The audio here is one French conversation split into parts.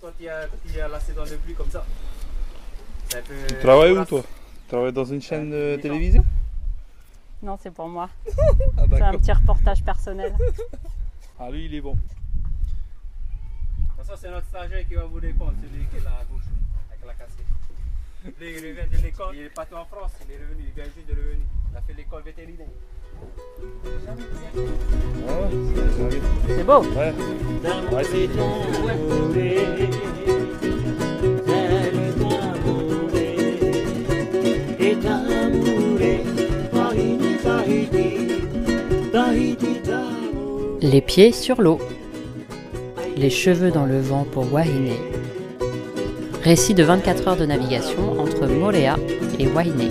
Quand il y, a, quand il y a la saison de pluie comme ça. Tu travailles où toi Tu travailles dans une chaîne de Euh, télévision Non, c'est pour moi. Ah C'est un petit reportage personnel. Ah lui il est bon. Ça, c'est notre stagiaire qui va vous répondre, celui qui est là à gauche, avec la casquette. Lui, il revient de l'école, il est parti en France, il est revenu, il vient juste de revenir. Il a fait l'école vétérinaire. Ouais, c'est- C'est beau. Ouais. Ouais, c'est- Les pieds sur l'eau. Les cheveux dans le vent pour Wahine. Récit de 24 heures de navigation entre Moréa et Wahine.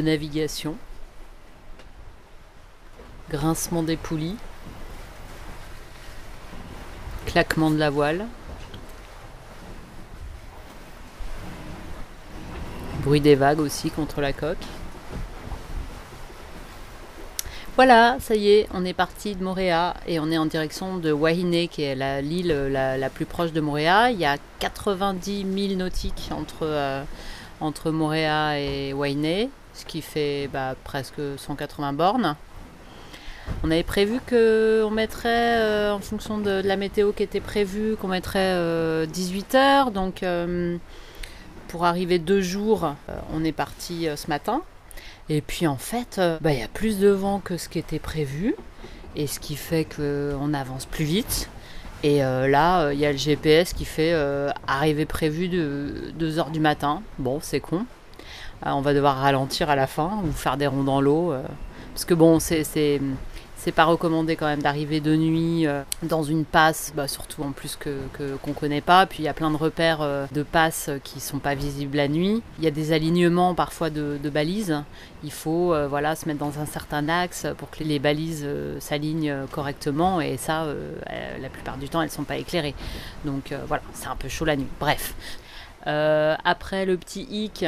navigation. Grincement des poulies. Claquement de la voile. Bruit des vagues aussi contre la coque. Voilà, ça y est, on est parti de Moréa et on est en direction de Wahine, qui est l'île la, la plus proche de Moréa. Il y a 90 000 nautiques entre, euh, entre Moréa et Wainé, ce qui fait bah, presque 180 bornes. On avait prévu qu'on mettrait, euh, en fonction de, la météo qui était prévue, qu'on mettrait 18 heures. Donc euh, pour arriver deux jours, euh, on est parti euh, ce matin. Et puis en fait, euh, bah, il y a plus de vent que ce qui était prévu. Et ce qui fait qu'on avance plus vite. Et euh, là, euh, il y a le GPS qui fait euh, arrivée prévue de 2h du matin. Bon, c'est con. Euh, on va devoir ralentir à la fin ou faire des ronds dans l'eau. euh, parce que bon, c'est, c'est, pas recommandé quand même d'arriver de nuit euh, dans une passe, bah, surtout en plus que, qu'on connaît pas. Puis il y a plein de repères de passes qui sont pas visibles la nuit. Il y a des alignements parfois de, balises. Il faut voilà, se mettre dans un certain axe pour que les balises s'alignent correctement. Et ça, la plupart du temps, elles sont pas éclairées. Donc voilà, c'est un peu chaud la nuit. Bref. Après le petit hic,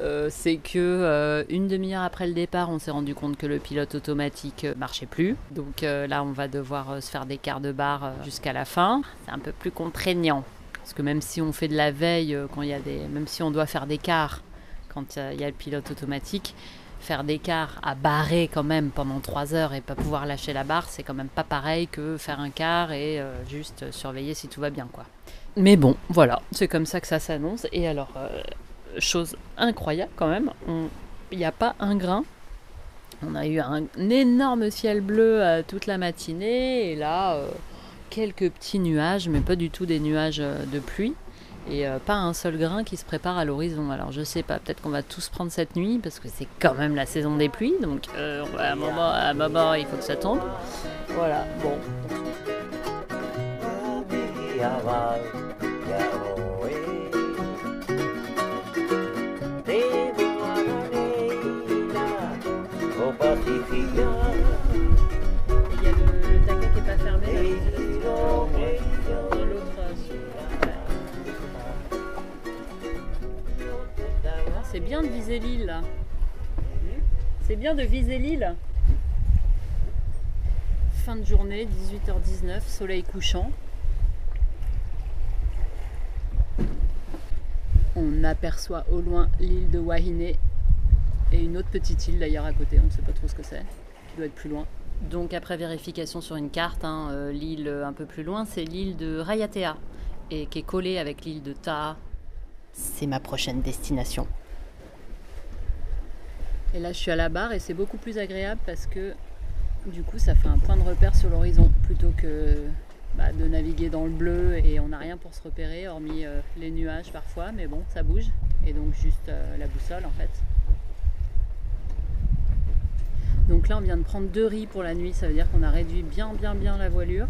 euh, c'est que euh, une demi-heure après le départ, on s'est rendu compte que le pilote automatique euh, marchait plus. Donc là, on va devoir se faire des quarts de barre jusqu'à la fin. C'est un peu plus contraignant parce que même si on fait de la veille, quand il y a des, même si on doit faire des quarts quand il y a le pilote automatique, faire des quarts à barrer quand même pendant 3 heures et pas pouvoir lâcher la barre, c'est quand même pas pareil que faire un quart et juste surveiller si tout va bien quoi. Mais bon, voilà, c'est comme ça que ça s'annonce. Et alors, chose incroyable quand même, il n'y a pas un grain. On a eu un, énorme ciel bleu euh, toute la matinée et là, euh, quelques petits nuages, mais pas du tout des nuages euh, de pluie. Et pas un seul grain qui se prépare à l'horizon. Alors je sais pas, peut-être qu'on va tous prendre cette nuit parce que c'est quand même la saison des pluies. Donc à un moment, à un moment, il faut que ça tombe. Voilà, bon. Bien de viser l'île là. C'est bien de viser l'île. Fin de journée, 18h19, soleil couchant. On aperçoit au loin l'île de Wahine et une autre petite île d'ailleurs à côté, on ne sait pas trop ce que c'est, qui doit être plus loin. Donc après vérification sur une carte, hein, euh, l'île un peu plus loin, c'est l'île de Rayatea, et qui est collée avec l'île de Taha. C'est ma prochaine destination. Et là, je suis à la barre et c'est beaucoup plus agréable parce que du coup, ça fait un point de repère sur l'horizon plutôt que bah, de naviguer dans le bleu et on n'a rien pour se repérer, hormis euh, les nuages parfois, mais bon, ça bouge. Et donc juste euh, la boussole en fait. Donc là, on vient de prendre deux riz pour la nuit, ça veut dire qu'on a réduit bien, bien, bien la voilure.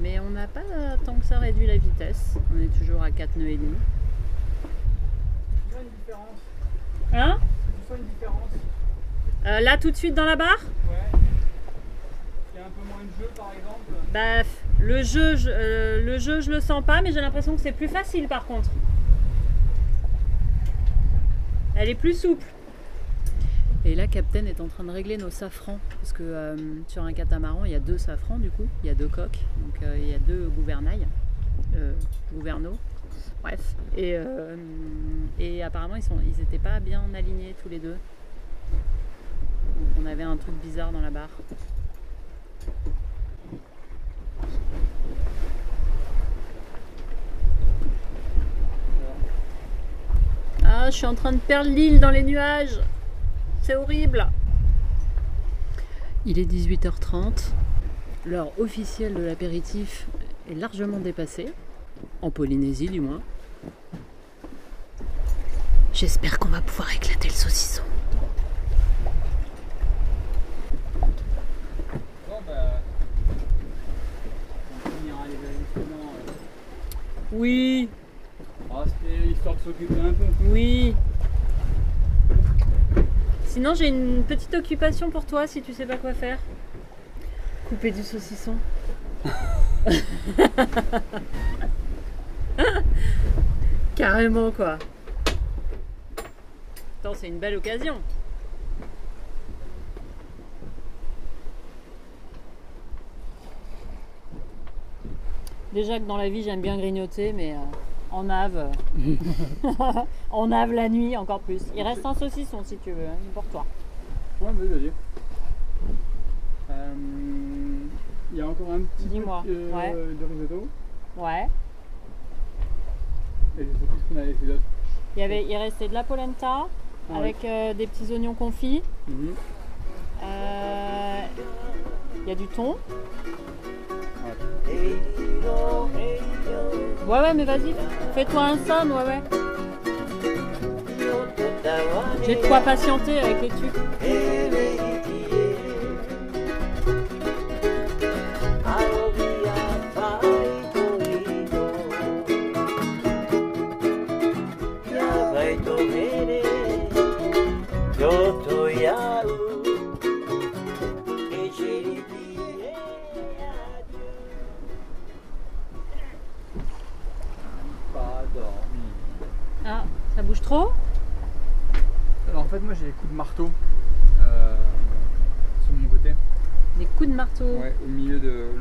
Mais on n'a pas tant que ça réduit la vitesse. On est toujours à 4 nœuds et demi. Différence Hein? Une différence Euh, Là, tout de suite dans la barre Ouais. Il y a un peu moins de jeu par exemple. Bah, le jeu, je, euh, le jeu, je le sens pas, mais j'ai l'impression que c'est plus facile par contre. Elle est plus souple. Et là, Captain est en train de régler nos safrans. Parce que euh, sur un catamaran, il y a deux safrans du coup. Il y a deux coques. Donc euh, il y a deux gouvernails. Euh, gouverneaux. Bref. Et, euh, et apparemment, ils sont, ils étaient pas bien alignés tous les deux. Donc on avait un truc bizarre dans la barre. Ah, je suis en train de perdre l'île dans les nuages. C'est horrible. Il est 18h30. L'heure officielle de l'apéritif est largement dépassée. En Polynésie, du moins. J'espère qu'on va pouvoir éclater le saucisson. Bon bah. On finira les ajustements. Oui, Ah, c'était histoire de s'occuper un peu. oui. Sinon, j'ai une petite occupation pour toi si tu sais pas quoi faire. Couper du saucisson. Carrément quoi. Attends, c'est une belle occasion. Déjà que dans la vie j'aime bien grignoter, mais euh, en nave, euh, en nave la nuit encore plus. Il reste un saucisson si tu veux, hein, pour toi. Ouais, vas-y, vas-y. Euh, Il y a encore un petit Dis-moi, peu euh, ouais. de risotto. Ouais. Et je sais plus ce qu'on avait fait d'autre. Il, y avait, il restait de la polenta Ouais. avec euh, des petits oignons confits. Mhm. Euh, Il y a du thon. Ouais, ouais, mais vas-y. Fais-toi un somme, ouais, ouais. J'ai de quoi patienter avec les tubes.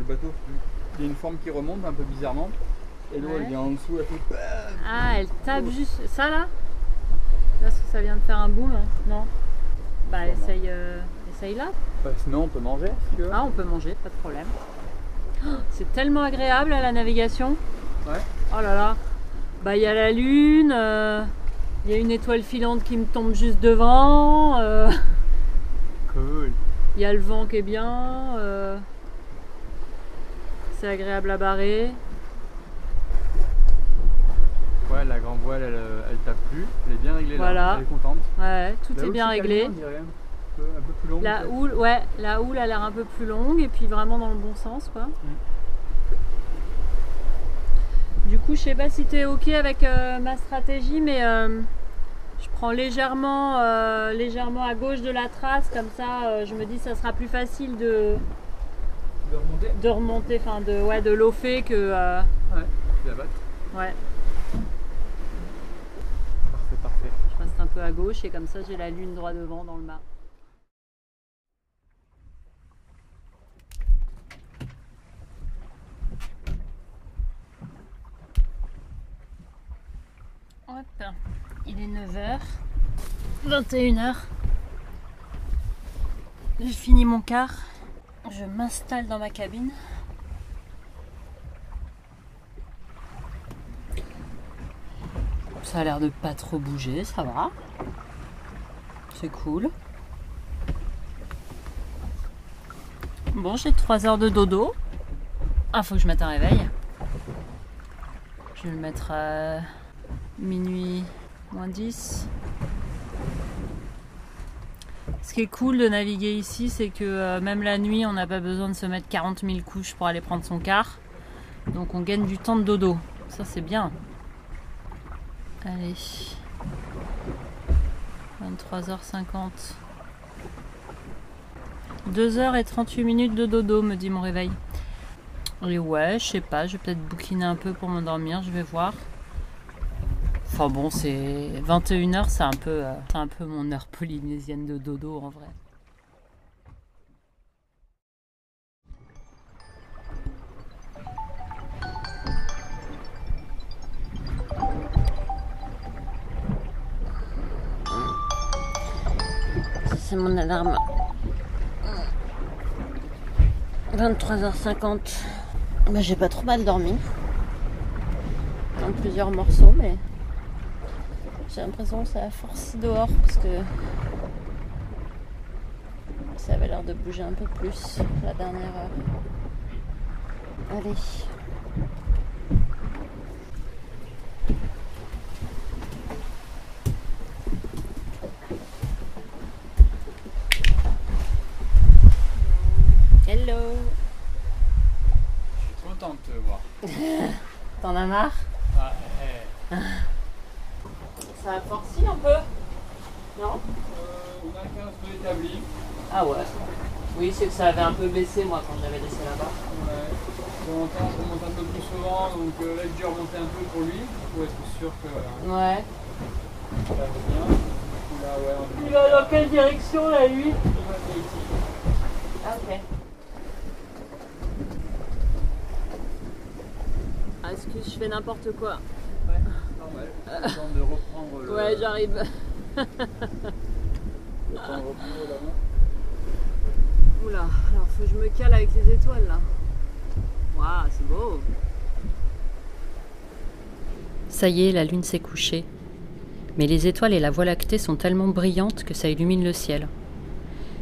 Le bateau. Il y a une forme qui remonte un peu bizarrement. Et l'eau Ouais. elle vient en dessous, elle fait Ah, elle tape juste. Ça là? Là, est-ce que ça vient de faire un boom hein Non? Bah, Sûrement. essaye, euh, essaye là. Bah, Sinon on peut manger si tu veux. Ah, on peut manger, pas de problème. Oh, C'est tellement agréable à la navigation. Ouais. Oh là là. Bah, il y a la lune, euh, il y a une étoile filante qui me tombe juste devant, euh, Cool. il y a le vent qui est bien, c'est agréable à barrer. Ouais, la grande voile elle, euh, elle tape plus. Elle est bien réglée Voilà. là. Elle est contente. Ouais, tout La est bien réglé. calme. Un peu, un peu plus long. La peut-être. houle, ouais, la houle a l'air un peu plus longue et puis vraiment dans le bon sens, quoi. Du coup, je sais pas si tu es ok avec euh, ma stratégie, mais euh, je prends légèrement, euh, légèrement à gauche de la trace, comme ça, je me dis ça sera plus facile de, De remonter. de remonter, enfin de, ouais, de lofer que, euh, Tu la battes. ouais, Parfait, parfait. je reste un peu à gauche et comme ça j'ai la lune droit devant dans le mât. Hop, il est 9h, 21h. J'ai fini mon quart. Je m'installe dans ma cabine. Ça a l'air de pas trop bouger, ça va. C'est cool. Bon, j'ai 3 heures de dodo. Ah, faut que je mette un réveil. Je vais le mettre à minuit moins 10. Qui est cool de naviguer ici, c'est que euh, même la nuit, on n'a pas besoin de se mettre 40 000 couches pour aller prendre son quart. Donc on gagne du temps de dodo. Ça, c'est bien. Allez. 23h50. 2h38 minutes de dodo, me dit mon réveil. Et ouais, je sais pas, je vais peut-être bouquiner un peu pour m'endormir, je vais voir. Enfin bon, c'est 21h, c'est un peu euh, un peu mon heure polynésienne de dodo en vrai. C'est mon alarme. 23h50. Bah, j'ai pas trop mal dormi. Dans plusieurs morceaux, mais j'ai l'impression que ça a forcé dehors parce que ça avait l'air de bouger un peu plus la dernière heure. Allez. Hello. Je suis content de te voir. T'en as marre? Ah, eh, Ça a forci un peu Non euh, on a 15 de établi. Ah ouais. Oui, c'est que ça avait un peu baissé moi quand j'avais laissé là-bas. Ouais. Je remonte un peu plus souvent, donc euh, là, j'ai dû remonter un peu pour lui, pour être sûr que euh, Ouais. ça va bien. Là, ouais, on Il va dans quelle direction là lui Il va être ici. Ah ok. Ah, excuse, je fais n'importe quoi? Ouais, de reprendre le. Ouais, j'arrive. Oula, alors faut que je me cale avec les étoiles là. Waouh, c'est beau. Ça y est, la lune s'est couchée. Mais les étoiles et la voie lactée sont tellement brillantes que ça illumine le ciel.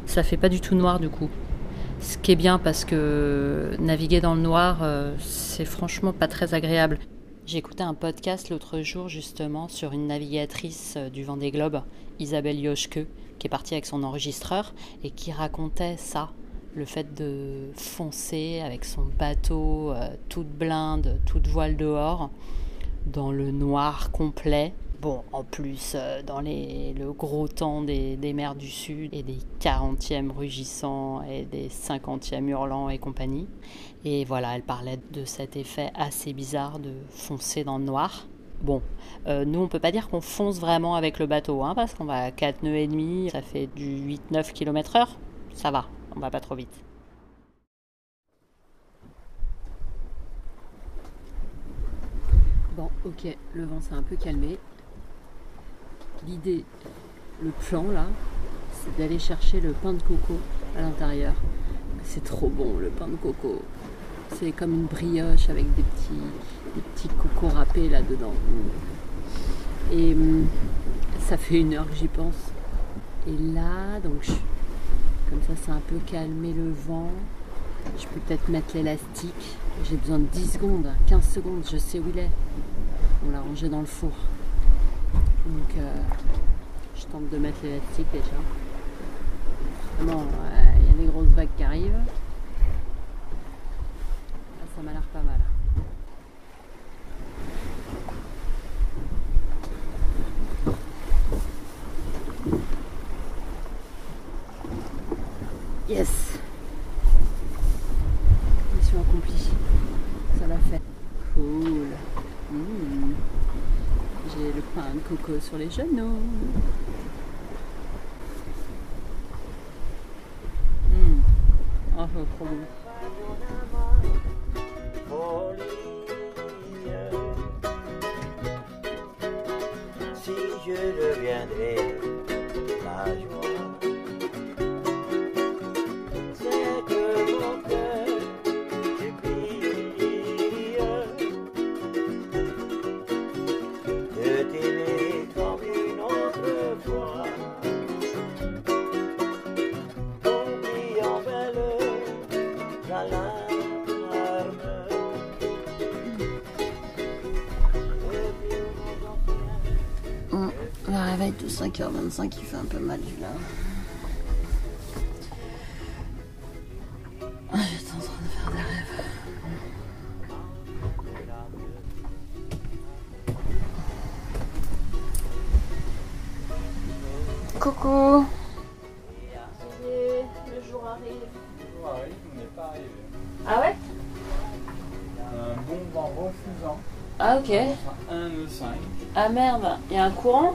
Ça fait pas du tout noir du coup. Ce qui est bien parce que naviguer dans le noir, euh, c'est franchement pas très agréable. Écouté un podcast l'autre jour justement sur une navigatrice euh, du Vendée Globe, Isabelle Yoshke, qui est partie avec son enregistreur et qui racontait ça, le fait de foncer avec son bateau euh, toute blinde, toute voile dehors, dans le noir complet. Bon, en plus, euh, dans les, le gros temps des, des mers du Sud et des 40e rugissants et des 50e hurlants et compagnie. Et voilà, elle parlait de cet effet assez bizarre de foncer dans le noir. Bon, euh, nous on peut pas dire qu'on fonce vraiment avec le bateau, hein, parce qu'on va à 4 nœuds et demi, ça fait du 8-9 km heure. Ça va, on va pas trop vite. Bon, ok, le vent s'est un peu calmé. L'idée, le plan là, c'est d'aller chercher le pain de coco à l'intérieur. C'est trop bon le pain de coco. C'est comme une brioche avec des petits, petits cocos râpés là-dedans. Et hum, ça fait une heure que j'y pense. Et là, donc, comme ça, c'est un peu calmé le vent. Je peux peut-être mettre l'élastique. J'ai besoin de 10 secondes, 15 secondes, je sais où il est. On l'a rangé dans le four. Donc, euh, je tente de mettre l'élastique déjà. Non, euh, il y a des grosses vagues qui arrivent. Ça m'a l'air pas mal. Yes Mission accomplie. Ça l'a fait. Cool. Mmh. J'ai le pain de coco sur les genoux. 5h25 qui fait un peu mal là. Ah, J'étais en train de faire des rêves. Coucou Le jour arrive. on n'est pas arrivé. Ah ouais? Un bon vent refusant. Ah ok. Enfin, 1 nœud 5. Ah merde, il y a un courant?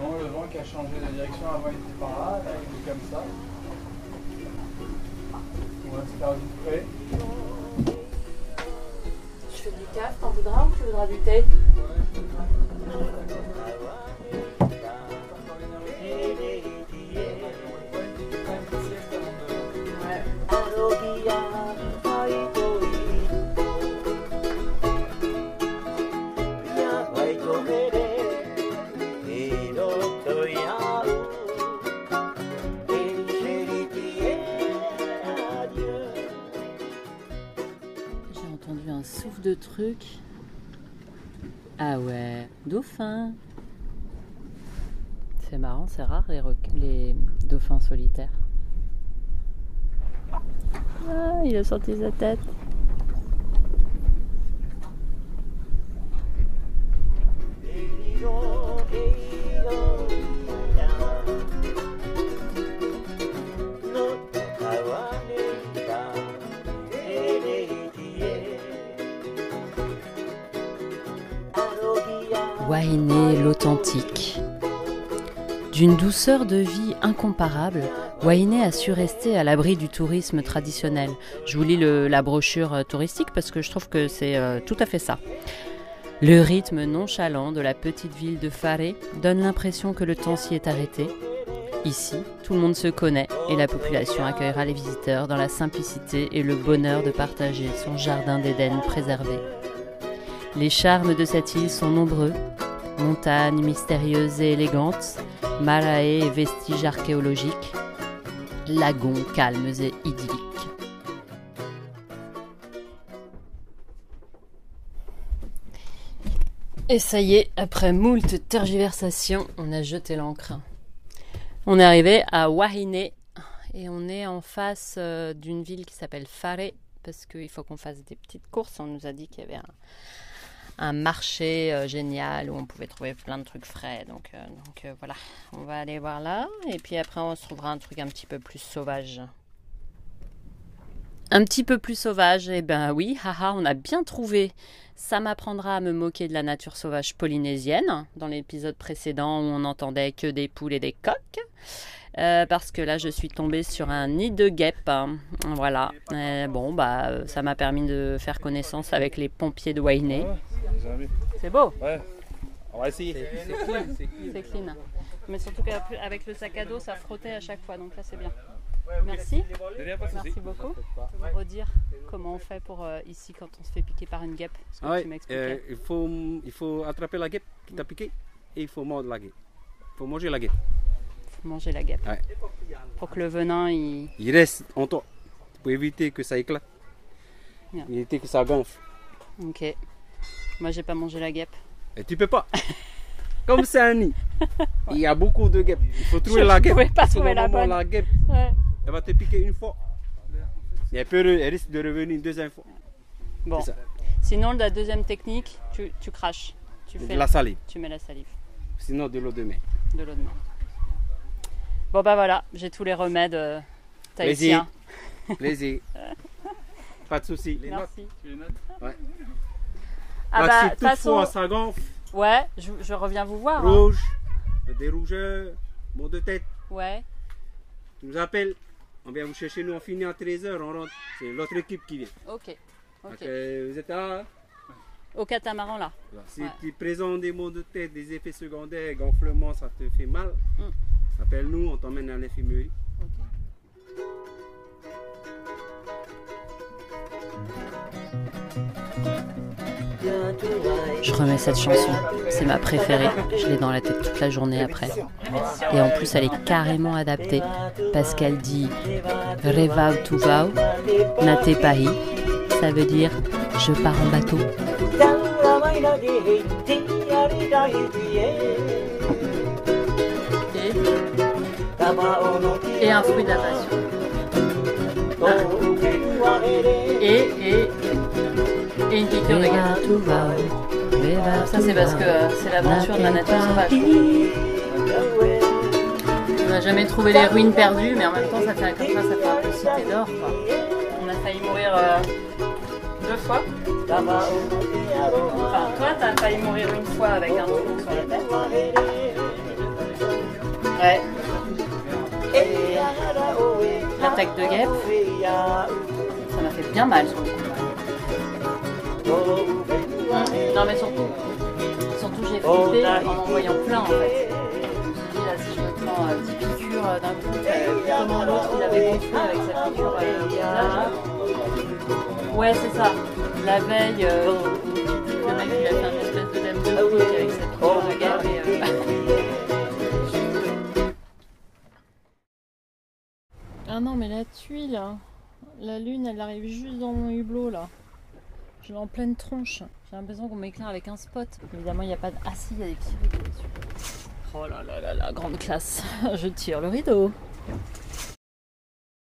Bon, le vent qui a changé de direction avant il était par là, là il est comme ça. On va se faire vite près. Je fais du caf, t'en voudras ou tu voudras du thé Ouais. Truc. Ah ouais, dauphin. C'est marrant, c'est rare les, les dauphins solitaires. Ah, il a sorti sa tête. Wainé l'authentique. D'une douceur de vie incomparable, Wainé a su rester à l'abri du tourisme traditionnel. Je vous lis la brochure euh, touristique parce que je trouve que c'est euh, tout à fait ça. Le rythme nonchalant de la petite ville de Faré donne l'impression que le temps s'y est arrêté. Ici, tout le monde se connaît et la population accueillera les visiteurs dans la simplicité et le bonheur de partager son jardin d'Éden préservé. Les charmes de cette île sont nombreux. Montagnes mystérieuses et élégantes, marae et vestiges archéologiques, lagons calmes et idylliques. Et ça y est, après moult tergiversations, on a jeté l'encre. On est arrivé à Wahine et on est en face euh, d'une ville qui s'appelle Faré parce qu'il faut qu'on fasse des petites courses. On nous a dit qu'il y avait un, un marché euh, génial où on pouvait trouver plein de trucs frais. Donc, euh, euh, voilà, on va aller voir là et puis après on se trouvera un truc un petit peu plus sauvage. Un petit peu plus sauvage, eh ben oui, haha, on a bien trouvé. Ça m'apprendra à me moquer de la nature sauvage polynésienne, dans l'épisode précédent où on n'entendait que des poules et des coqs. Euh, parce que là, je suis tombée sur un nid de guêpes. hein. Voilà. Bon, bah, ça m'a permis de faire connaissance avec les pompiers de Wainé. Ouais, c'est beau, Ouais, on va essayer. C'est clean, c'est clean. Mais surtout qu'avec le sac à dos, ça frottait à chaque fois, donc là, c'est bien. Merci. Merci beaucoup. Tu peux me redire comment on fait pour euh, ici quand on se fait piquer par une guêpe que Ah ouais, tu m'expliquais. euh, il, faut, il faut attraper la guêpe qui t'a piqué et il faut mordre la guêpe. Il faut manger la guêpe. Manger la guêpe. Ouais. Pour que le venin, il... Il reste en toi pour éviter que ça éclate. Éviter que ça gonfle. Ok. Moi, j'ai pas mangé la guêpe. Et tu peux pas. Comme c'est un nid, il y a beaucoup de guêpes. Il faut trouver Je la guêpe. pouvais pas trouver la bonne. la guêpe, Ouais. elle va te piquer une fois. Et elle, elle risque de revenir une deuxième fois. Bon. Sinon, la deuxième technique, tu, tu craches. Tu De fais la salive. Tu mets la salive, Sinon de l'eau de mer. de l'eau de mer. Bon bah voilà, j'ai tous les remèdes euh, tahitiens. Plaisir. Pas de soucis. Les notes. Merci. Tu les notes Ah Ah, bah, si de toute façon, toutefois ça gonfle, ouais, je, je reviens vous voir. hein. rouge, des rougeurs, maux de tête, Ouais, tu nous appelles. On vient vous chercher, nous on finit à 13h, on rentre. C'est l'autre équipe qui vient. ok. Donc, ok. euh, vous êtes là. Au catamaran là. Si Ouais. tu présentes des maux de tête, des effets secondaires, gonflement, ça te fait mal, Mm. Appelle-nous, on t'emmène à l'infirmerie. Je remets cette chanson, c'est ma préférée. Je l'ai dans la tête toute la journée après. Et en plus, elle est carrément adaptée parce qu'elle dit Revau tu vau, nate pahi. Ça veut dire je pars en bateau. Et, un fruit de la passion. Et, et, et une piqûre de gaz. Ça, c'est parce que euh, c'est l'aventure de la nature sauvage. On n'a jamais trouvé les ruines perdues, mais en même temps, ça fait comme ça, ça fait un peu cité d'or. On a failli mourir euh, deux fois. Enfin, toi, t'as failli mourir une fois avec un trou sur la tête. De guêpe, ça m'a fait bien mal sur le coup. Non, mais surtout, surtout j'ai flippé en en voyant plein en fait. Je me suis dit, si je me prends euh, 10 piqûres euh, d'un coup, euh, comment l'autre il avait gonflé avec sa piqûre euh. Ouais, c'est ça. La veille, euh, le mec il a fait une espèce de dème de avec sa piqûre de guêpe et. euh, Ah non, mais la tuile, la lune, elle arrive juste dans mon hublot là. Je l'ai en pleine tronche. J'ai l'impression qu'on m'éclaire avec un spot. Évidemment, il n'y a pas de. Ah si, il y a des petits rideaux dessus. Oh là là là là, grande classe. Je tire le rideau.